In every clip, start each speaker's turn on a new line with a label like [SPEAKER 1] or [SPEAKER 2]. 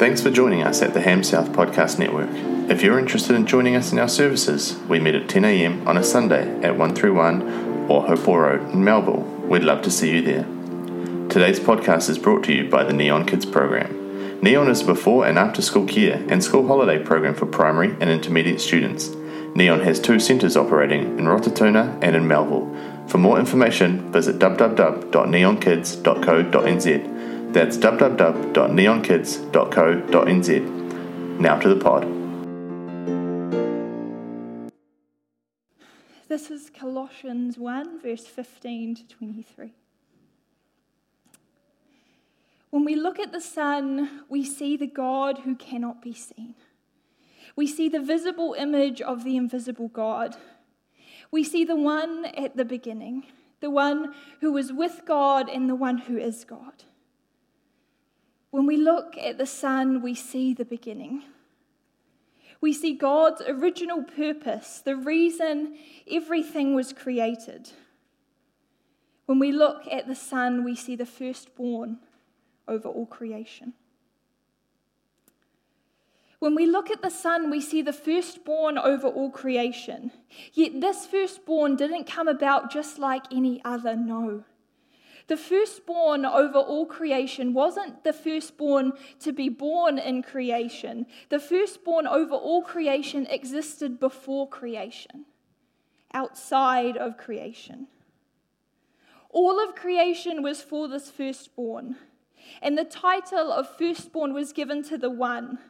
[SPEAKER 1] Thanks for joining us at the Ham South Podcast Network. If you're interested in joining us in our services, we meet at 10am on a Sunday at 131 or Hopewell Road in Melville. We'd love to see you there. Today's podcast is brought to you by the Neon Kids program. Neon is a before and after school care and school holiday program for primary and intermediate students. Neon has two centres operating in Rototuna and in Melville. For more information, visit www.neonkids.co.nz that's www.neonkids.co.nz. Now to the pod.
[SPEAKER 2] This is Colossians 1, verse 15 to 23. When we look at the Son, we see the God who cannot be seen. We see the visible image of the invisible God. We see the one at the beginning, the one who was with God and the one who is God. When we look at the Son, we see the beginning. We see God's original purpose, the reason everything was created. When we look at the Son, we see the firstborn over all creation. When we look at the Son, we see the firstborn over all creation. Yet this firstborn didn't come about just like any other, no. The firstborn over all creation wasn't the firstborn to be born in creation. The firstborn over all creation existed before creation, outside of creation. All of creation was for this firstborn, and the title of firstborn was given to the one,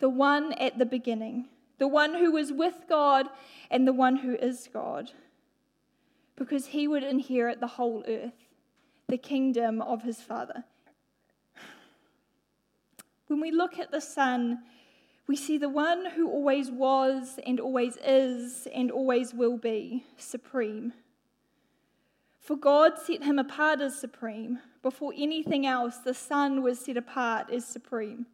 [SPEAKER 2] the one at the beginning, the one who was with God and the one who is God, because he would inherit the whole earth the kingdom of his Father. When we look at the Son, we see the one who always was and always is and always will be supreme. For God set him apart as supreme. Before anything else, the Son was set apart as supreme.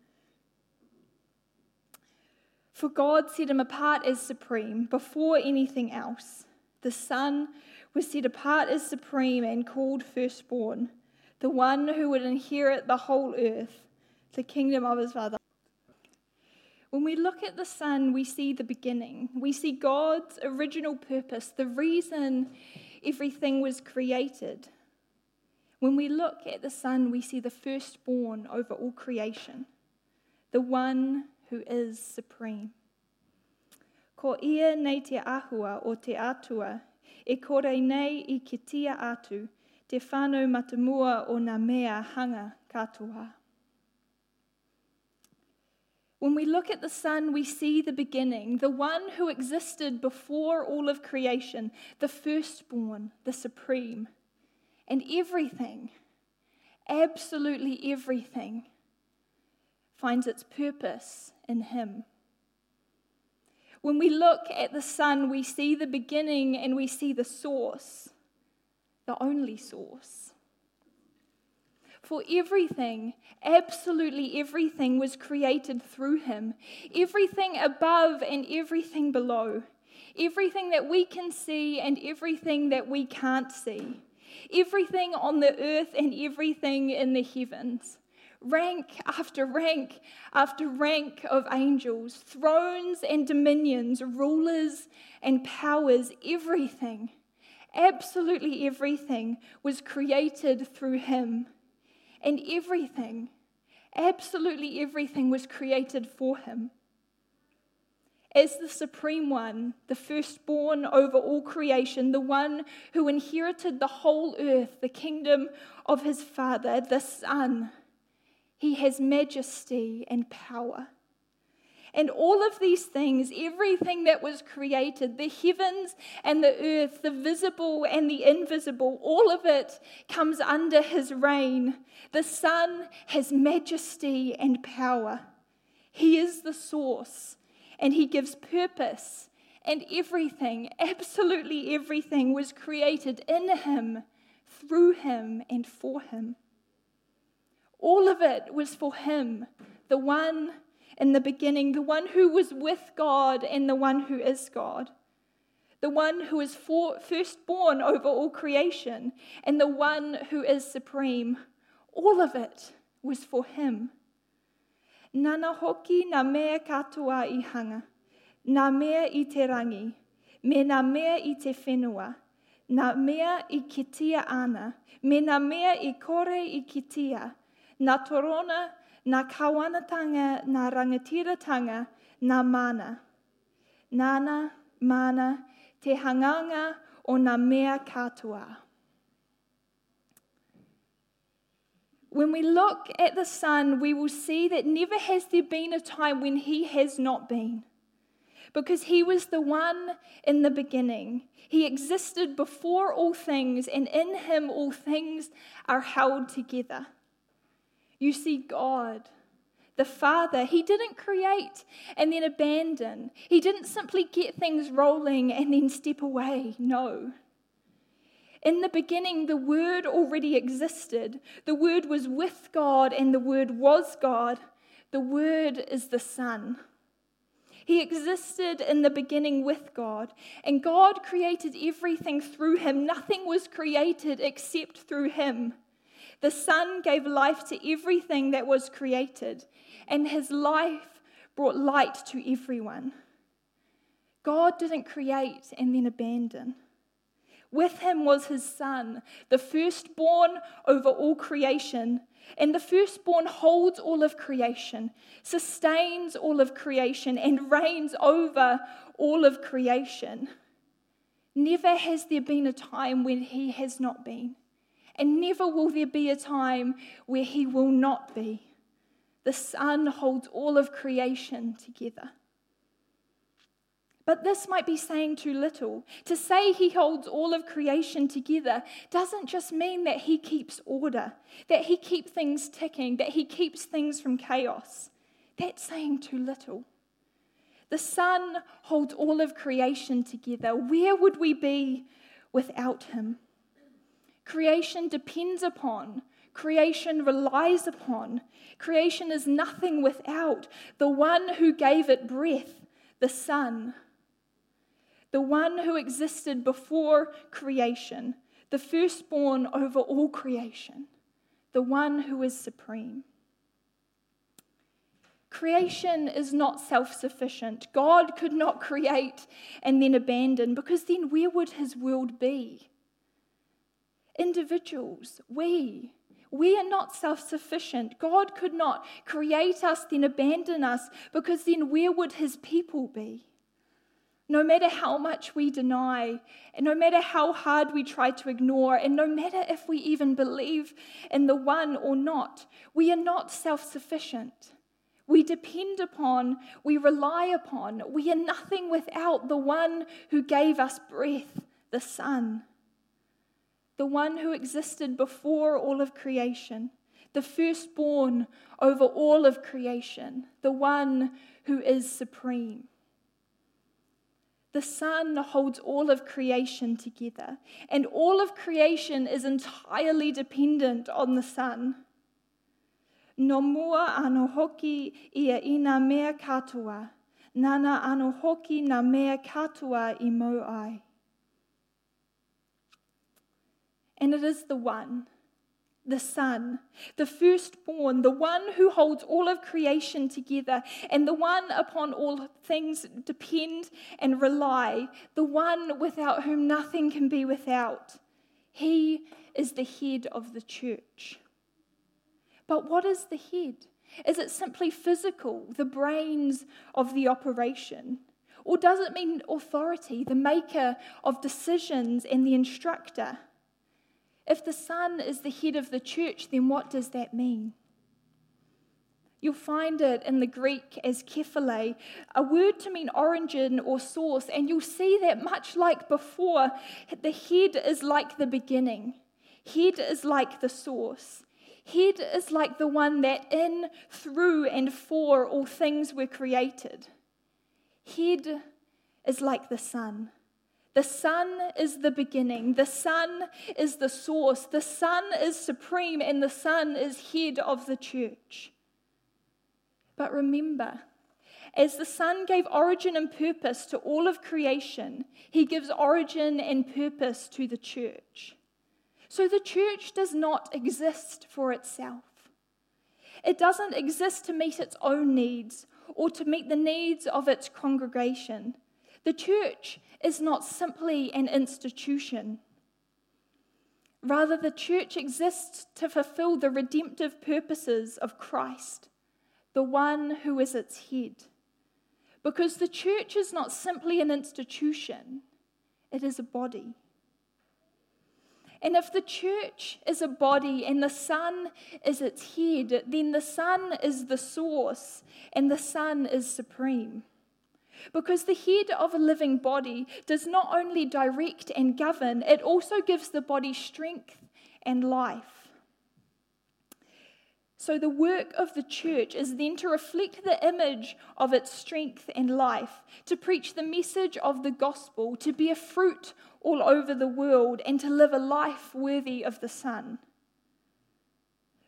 [SPEAKER 2] For God set him apart as supreme before anything else. The Son was set apart as supreme and called firstborn, the one who would inherit the whole earth, the kingdom of his Father. When we look at the Son, we see the beginning. We see God's original purpose, the reason everything was created. When we look at the Son, we see the firstborn over all creation, the one who is supreme. Ko ia nei te ahua o te atua e kore nei i ke tia atu, te whānau matamua o mea hanga katoa. When we look at the Son, we see the beginning, the one who existed before all of creation, the firstborn, the supreme. And everything, absolutely everything, finds its purpose in Him. When we look at the Son, we see the beginning and we see the source, the only source. For everything, absolutely everything, was created through him. Everything above and everything below. Everything that we can see and everything that we can't see. Everything on the earth and everything in the heavens rank after rank after rank of angels, thrones and dominions, rulers and powers, everything, absolutely everything was created through him. And everything, absolutely everything was created for him. As the Supreme One, the firstborn over all creation, the one who inherited the whole earth, the kingdom of his Father, the Son, he has majesty and power. And all of these things, everything that was created, the heavens and the earth, the visible and the invisible, all of it comes under his reign. The Son has majesty and power. He is the source, and he gives purpose. And everything, absolutely everything, was created in him, through him, and for him. All of it was for him, the one in the beginning, the one who was with God and the one who is God, the one who is for, firstborn over all creation and the one who is supreme. All of it was for him. Nana hoki na mea katoa i hanga, na mea i te rangi, me na mea i te whenua, na mea i kitia ana, me na mea i kore i kitia, na torona, na kawanatanga, na rangatiratanga, na mana. Nana, mana, te hanganga o na mea katoa. When we look at the Son, we will see that never has there been a time when He has not been. Because He was the one in the beginning. He existed before all things, and in Him all things are held together. You see, God, the Father, He didn't create and then abandon. He didn't simply get things rolling and then step away. No. In the beginning, the Word already existed. The Word was with God, and the Word was God. The Word is the Son. He existed in the beginning with God, and God created everything through him. Nothing was created except through him. The Son gave life to everything that was created, and his life brought light to everyone. God didn't create and then abandon. With him was his son, the firstborn over all creation. And the firstborn holds all of creation, sustains all of creation, and reigns over all of creation. Never has there been a time when he has not been, and never will there be a time where he will not be. The Son holds all of creation together. But this might be saying too little. To say he holds all of creation together doesn't just mean that he keeps order, that he keeps things ticking, that he keeps things from chaos. That's saying too little. The Son holds all of creation together. Where would we be without him? Creation depends upon, creation relies upon, creation is nothing without the one who gave it breath, the Son the one who existed before creation, the firstborn over all creation, the one who is supreme. Creation is not self sufficient. God could not create and then abandon, because then where would his world be? Individuals, we, we are not self sufficient. God could not create us, then abandon us, because then where would his people be? no matter how much we deny, and no matter how hard we try to ignore, and no matter if we even believe in the one or not, we are not self sufficient. We depend upon, we rely upon, we are nothing without the one who gave us breath, the Son, the one who existed before all of creation, the firstborn over all of creation, the one who is supreme. The Son holds all of creation together, and all of creation is entirely dependent on the Son. No mua ano hoki ia ina mea katoa, nana ano hoki na mea katoa i mo ai. And it is the one the Son, the firstborn, the one who holds all of creation together, and the one upon all things depend and rely, the one without whom nothing can be without. He is the head of the church. But what is the head? Is it simply physical, the brains of the operation? Or does it mean authority, the maker of decisions and the instructor? If the Son is the head of the church, then what does that mean? You'll find it in the Greek as kephale, a word to mean origin or source, and you'll see that much like before, the head is like the beginning, head is like the source. Head is like the one that in, through, and for all things were created. Head is like the Son. The Son is the beginning. The Son is the source. The Son is supreme, and the Son is head of the church. But remember, as the Son gave origin and purpose to all of creation, He gives origin and purpose to the church. So the church does not exist for itself. It doesn't exist to meet its own needs or to meet the needs of its congregation. The church is not simply an institution. Rather, the church exists to fulfill the redemptive purposes of Christ, the one who is its head. Because the church is not simply an institution, it is a body. And if the church is a body and the Son is its head, then the Son is the source and the Son is supreme. Because the head of a living body does not only direct and govern, it also gives the body strength and life. So, the work of the church is then to reflect the image of its strength and life, to preach the message of the gospel, to bear fruit all over the world, and to live a life worthy of the Son.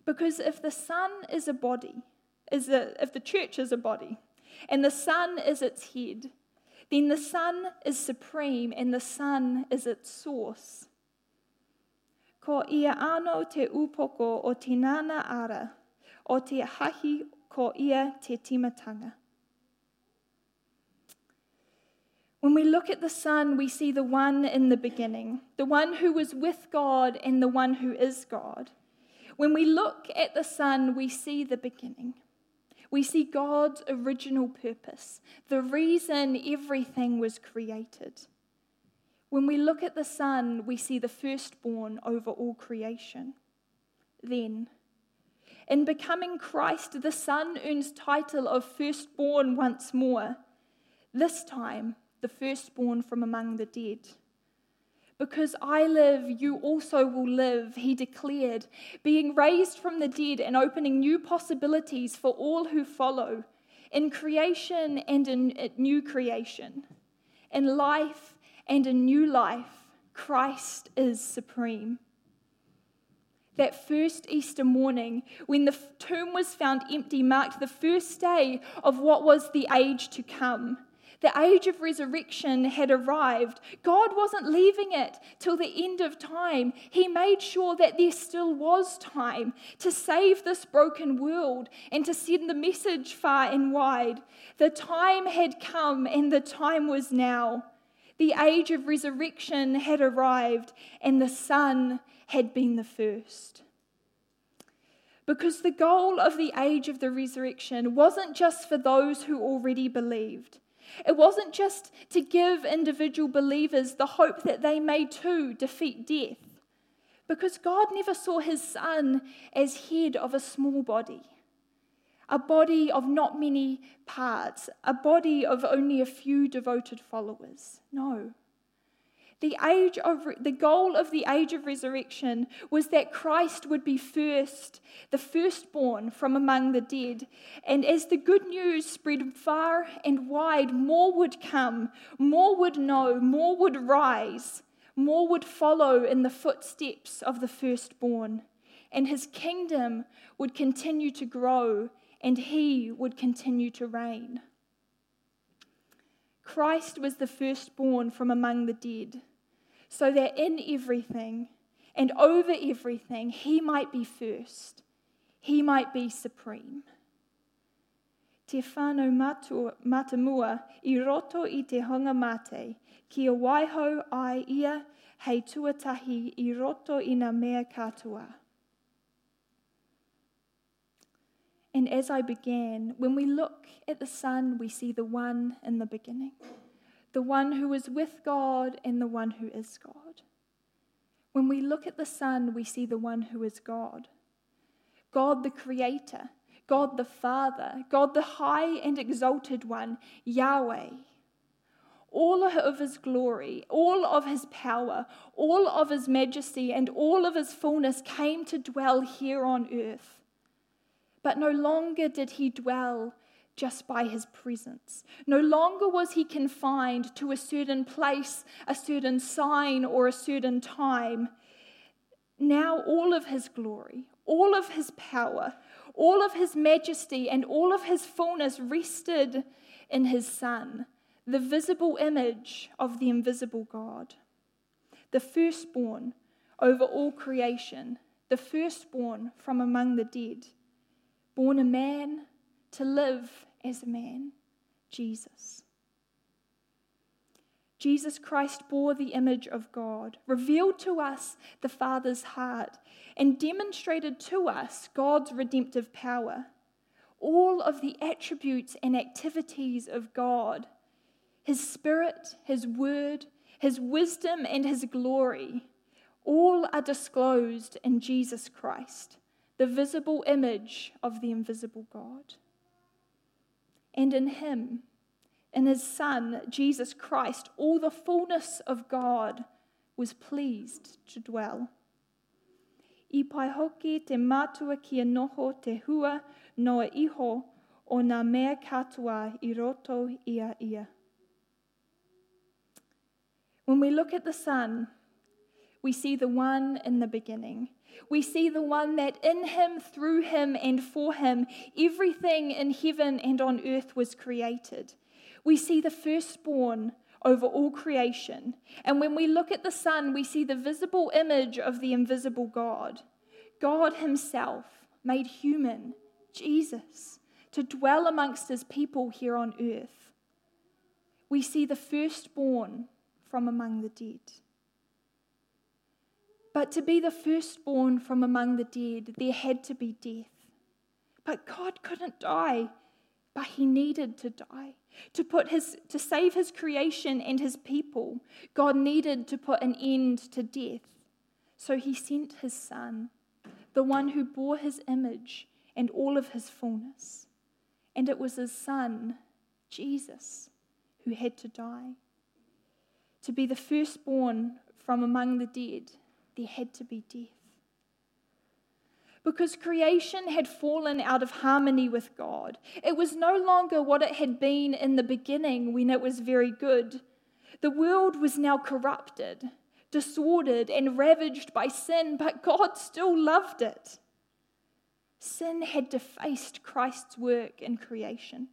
[SPEAKER 2] Because if the Son is a body, is a, if the church is a body, and the Son is its head, then the Son is supreme and the Son is its source. Ko ia ano te upoko o tinana ara, o te hahi ko ia te timatanga. When we look at the Son, we see the one in the beginning, the one who was with God and the one who is God. When we look at the Son, we see the beginning. We see God's original purpose, the reason everything was created. When we look at the Son, we see the firstborn over all creation. Then, in becoming Christ, the Son earns title of firstborn once more, this time the firstborn from among the dead. Because I live, you also will live, he declared, being raised from the dead and opening new possibilities for all who follow, in creation and in new creation, in life and in new life. Christ is supreme that first Easter morning, when the tomb was found empty, marked the first day of what was the age to come. The age of resurrection had arrived. God wasn't leaving it till the end of time. He made sure that there still was time to save this broken world and to send the message far and wide. The time had come and the time was now. The age of resurrection had arrived and the Son had been the first. Because the goal of the age of the resurrection wasn't just for those who already believed. It wasn't just to give individual believers the hope that they may too defeat death. Because God never saw his son as head of a small body, a body of not many parts, a body of only a few devoted followers. No. The, age of, the goal of the age of resurrection was that Christ would be first, the firstborn from among the dead. And as the good news spread far and wide, more would come, more would know, more would rise, more would follow in the footsteps of the firstborn. And his kingdom would continue to grow, and he would continue to reign. Christ was the firstborn from among the dead so that in everything and over everything he might be first, he might be supreme. Te whānau matamua i roto i te honga mate, a waiho ai ia hei tuatahi i roto i mea katoa. And as I began, when we look at the Son, we see the one in the beginning the one who is with God and the one who is God. When we look at the Son, we see the one who is God God the Creator, God the Father, God the High and Exalted One, Yahweh. All of his glory, all of his power, all of his majesty, and all of his fullness came to dwell here on earth. But no longer did he dwell just by his presence. No longer was he confined to a certain place, a certain sign, or a certain time. Now, all of his glory, all of his power, all of his majesty, and all of his fullness rested in his Son, the visible image of the invisible God, the firstborn over all creation, the firstborn from among the dead born a man to live as a man, Jesus. Jesus Christ bore the image of God, revealed to us the Father's heart, and demonstrated to us God's redemptive power. All of the attributes and activities of God His Spirit, His Word, His wisdom, and His glory all are disclosed in Jesus Christ, the visible image of the invisible God. And in Him, in his Son, Jesus Christ, all the fullness of God was pleased to dwell. I pai hoki te mātua kia noho te hua noa iho o ngā mea katoa i roto ia ia. When we look at the Son, we see the one in the beginning. We see the one that in him, through him, and for him, everything in heaven and on earth was created we see the firstborn over all creation. And when we look at the Son, we see the visible image of the invisible God. God Himself made human, Jesus, to dwell amongst His people here on earth. We see the firstborn from among the dead. But to be the firstborn from among the dead, there had to be death. But God couldn't die, but He needed to die. To, put his, to save his creation and his people, God needed to put an end to death. So he sent his son, the one who bore his image and all of his fullness. And it was his son, Jesus, who had to die. To be the firstborn from among the dead, there had to be death because creation had fallen out of harmony with God. It was no longer what it had been in the beginning when it was very good. The world was now corrupted, disordered, and ravaged by sin, but God still loved it. Sin had defaced Christ's work in creation,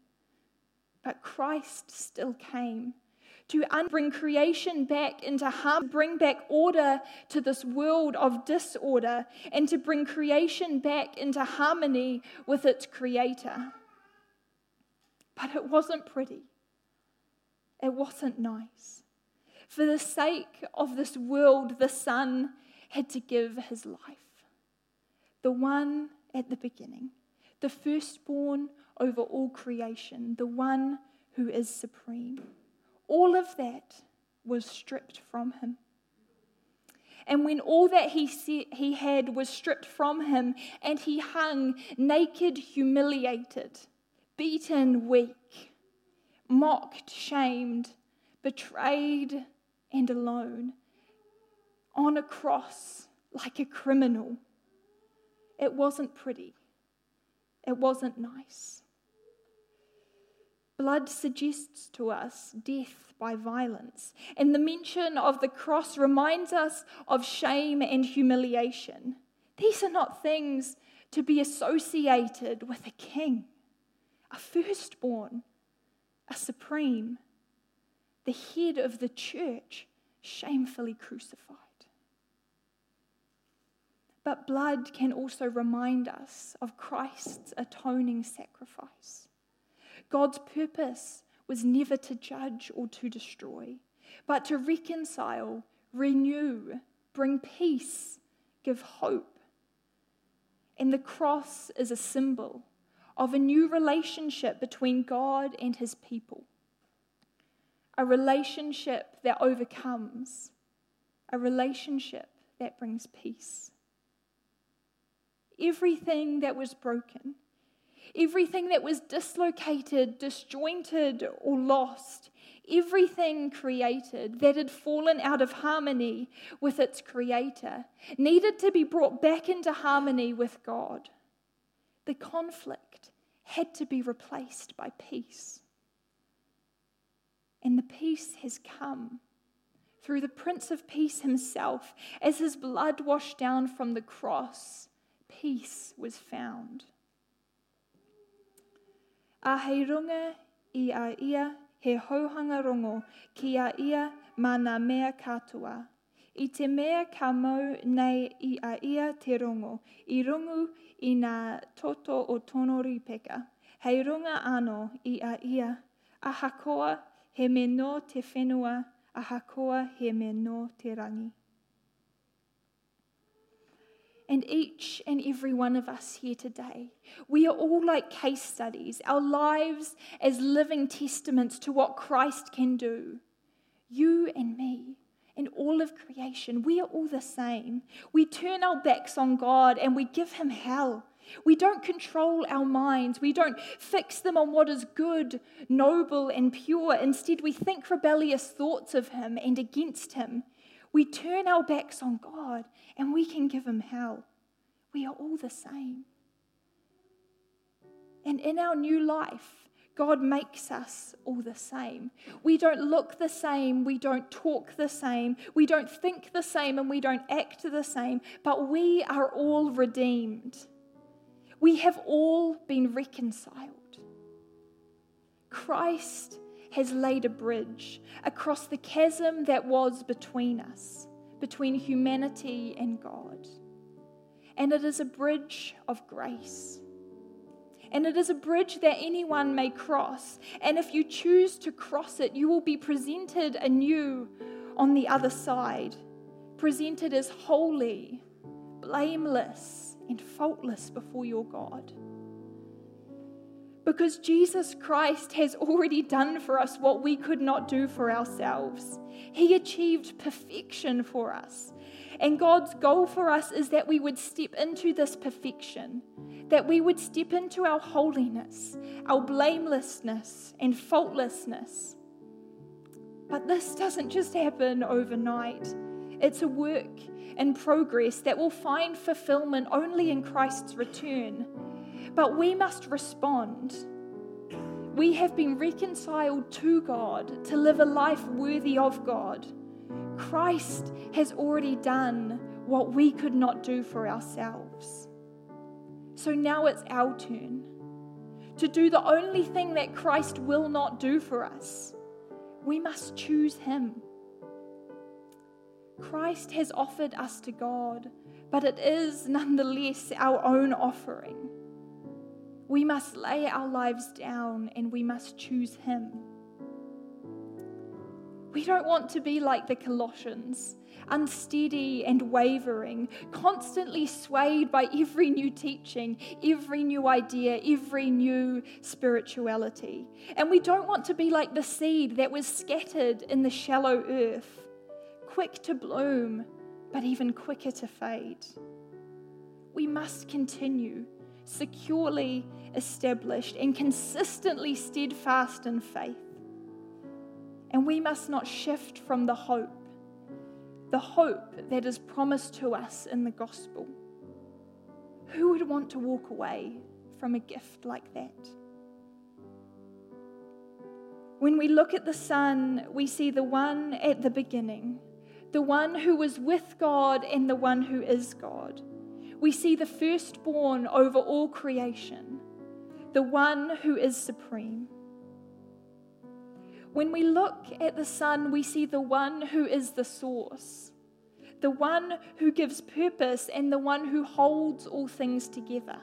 [SPEAKER 2] but Christ still came to bring creation back into harm, bring back order to this world of disorder, and to bring creation back into harmony with its creator. But it wasn't pretty, it wasn't nice. For the sake of this world, the Son had to give his life. The one at the beginning, the firstborn over all creation, the one who is supreme. All of that was stripped from him. And when all that he, said, he had was stripped from him, and he hung naked, humiliated, beaten, weak, mocked, shamed, betrayed, and alone, on a cross like a criminal, it wasn't pretty. It wasn't nice. Blood suggests to us death by violence, and the mention of the cross reminds us of shame and humiliation. These are not things to be associated with a king, a firstborn, a supreme, the head of the church, shamefully crucified. But blood can also remind us of Christ's atoning sacrifice. God's purpose was never to judge or to destroy, but to reconcile, renew, bring peace, give hope. And the cross is a symbol of a new relationship between God and his people. A relationship that overcomes, a relationship that brings peace. Everything that was broken everything that was dislocated, disjointed, or lost, everything created that had fallen out of harmony with its creator needed to be brought back into harmony with God. The conflict had to be replaced by peace. And the peace has come through the Prince of Peace himself. As his blood washed down from the cross, peace was found. A hei runga i a ia he hauhanga rongo ki a ia ma ngā mea katoa. I te mea ka mau nei i a ia te rongo, i rungu i ngā toto o tono ripeka. Hei runga ano i a ia, a hakoa he me no te whenua, a hakoa he me no te rangi. And each and every one of us here today, we are all like case studies, our lives as living testaments to what Christ can do. You and me and all of creation, we are all the same. We turn our backs on God and we give Him hell. We don't control our minds. We don't fix them on what is good, noble, and pure. Instead, we think rebellious thoughts of Him and against Him. We turn our backs on God and we can give Him hell. We are all the same. And in our new life, God makes us all the same. We don't look the same, we don't talk the same, we don't think the same, and we don't act the same, but we are all redeemed. We have all been reconciled. Christ has laid a bridge across the chasm that was between us, between humanity and God. And it is a bridge of grace. And it is a bridge that anyone may cross. And if you choose to cross it, you will be presented anew on the other side, presented as holy, blameless, and faultless before your God. Because Jesus Christ has already done for us what we could not do for ourselves. He achieved perfection for us. And God's goal for us is that we would step into this perfection, that we would step into our holiness, our blamelessness, and faultlessness. But this doesn't just happen overnight, it's a work in progress that will find fulfillment only in Christ's return. But we must respond. We have been reconciled to God to live a life worthy of God. Christ has already done what we could not do for ourselves. So now it's our turn to do the only thing that Christ will not do for us. We must choose Him. Christ has offered us to God, but it is nonetheless our own offering. We must lay our lives down and we must choose Him. We don't want to be like the Colossians, unsteady and wavering, constantly swayed by every new teaching, every new idea, every new spirituality. And we don't want to be like the seed that was scattered in the shallow earth quick to bloom, but even quicker to fade. We must continue securely established and consistently steadfast in faith. And we must not shift from the hope, the hope that is promised to us in the gospel. Who would want to walk away from a gift like that? When we look at the Son, we see the one at the beginning, the one who was with God and the one who is God. We see the firstborn over all creation, the one who is supreme. When we look at the Son, we see the one who is the source, the one who gives purpose, and the one who holds all things together,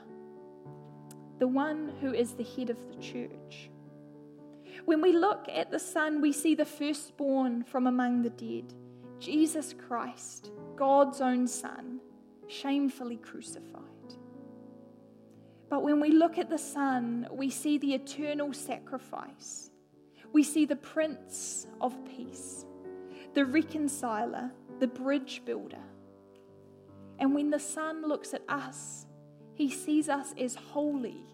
[SPEAKER 2] the one who is the head of the church. When we look at the Son, we see the firstborn from among the dead Jesus Christ, God's own Son, shamefully crucified. But when we look at the Son, we see the eternal sacrifice. We see the Prince of Peace, the reconciler, the bridge builder. And when the Son looks at us, he sees us as holy,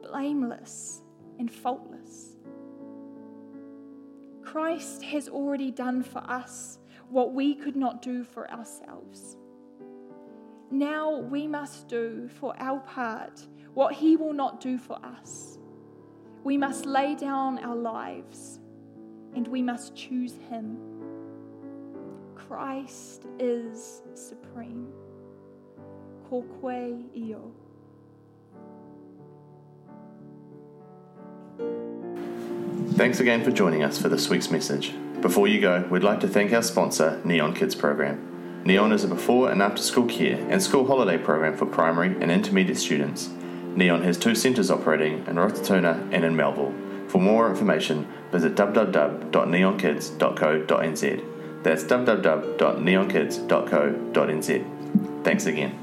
[SPEAKER 2] blameless, and faultless. Christ has already done for us what we could not do for ourselves. Now we must do for our part what He will not do for us. We must lay down our lives and we must choose Him. Christ is supreme. Koe io.
[SPEAKER 1] Thanks again for joining us for this week's message. Before you go, we'd like to thank our sponsor, Neon Kids Program. Neon is a before and after school care and school holiday program for primary and intermediate students. Neon has two centres operating in Rototuna and in Melville. For more information, visit www.neonkids.co.nz. That's www.neonkids.co.nz. Thanks again.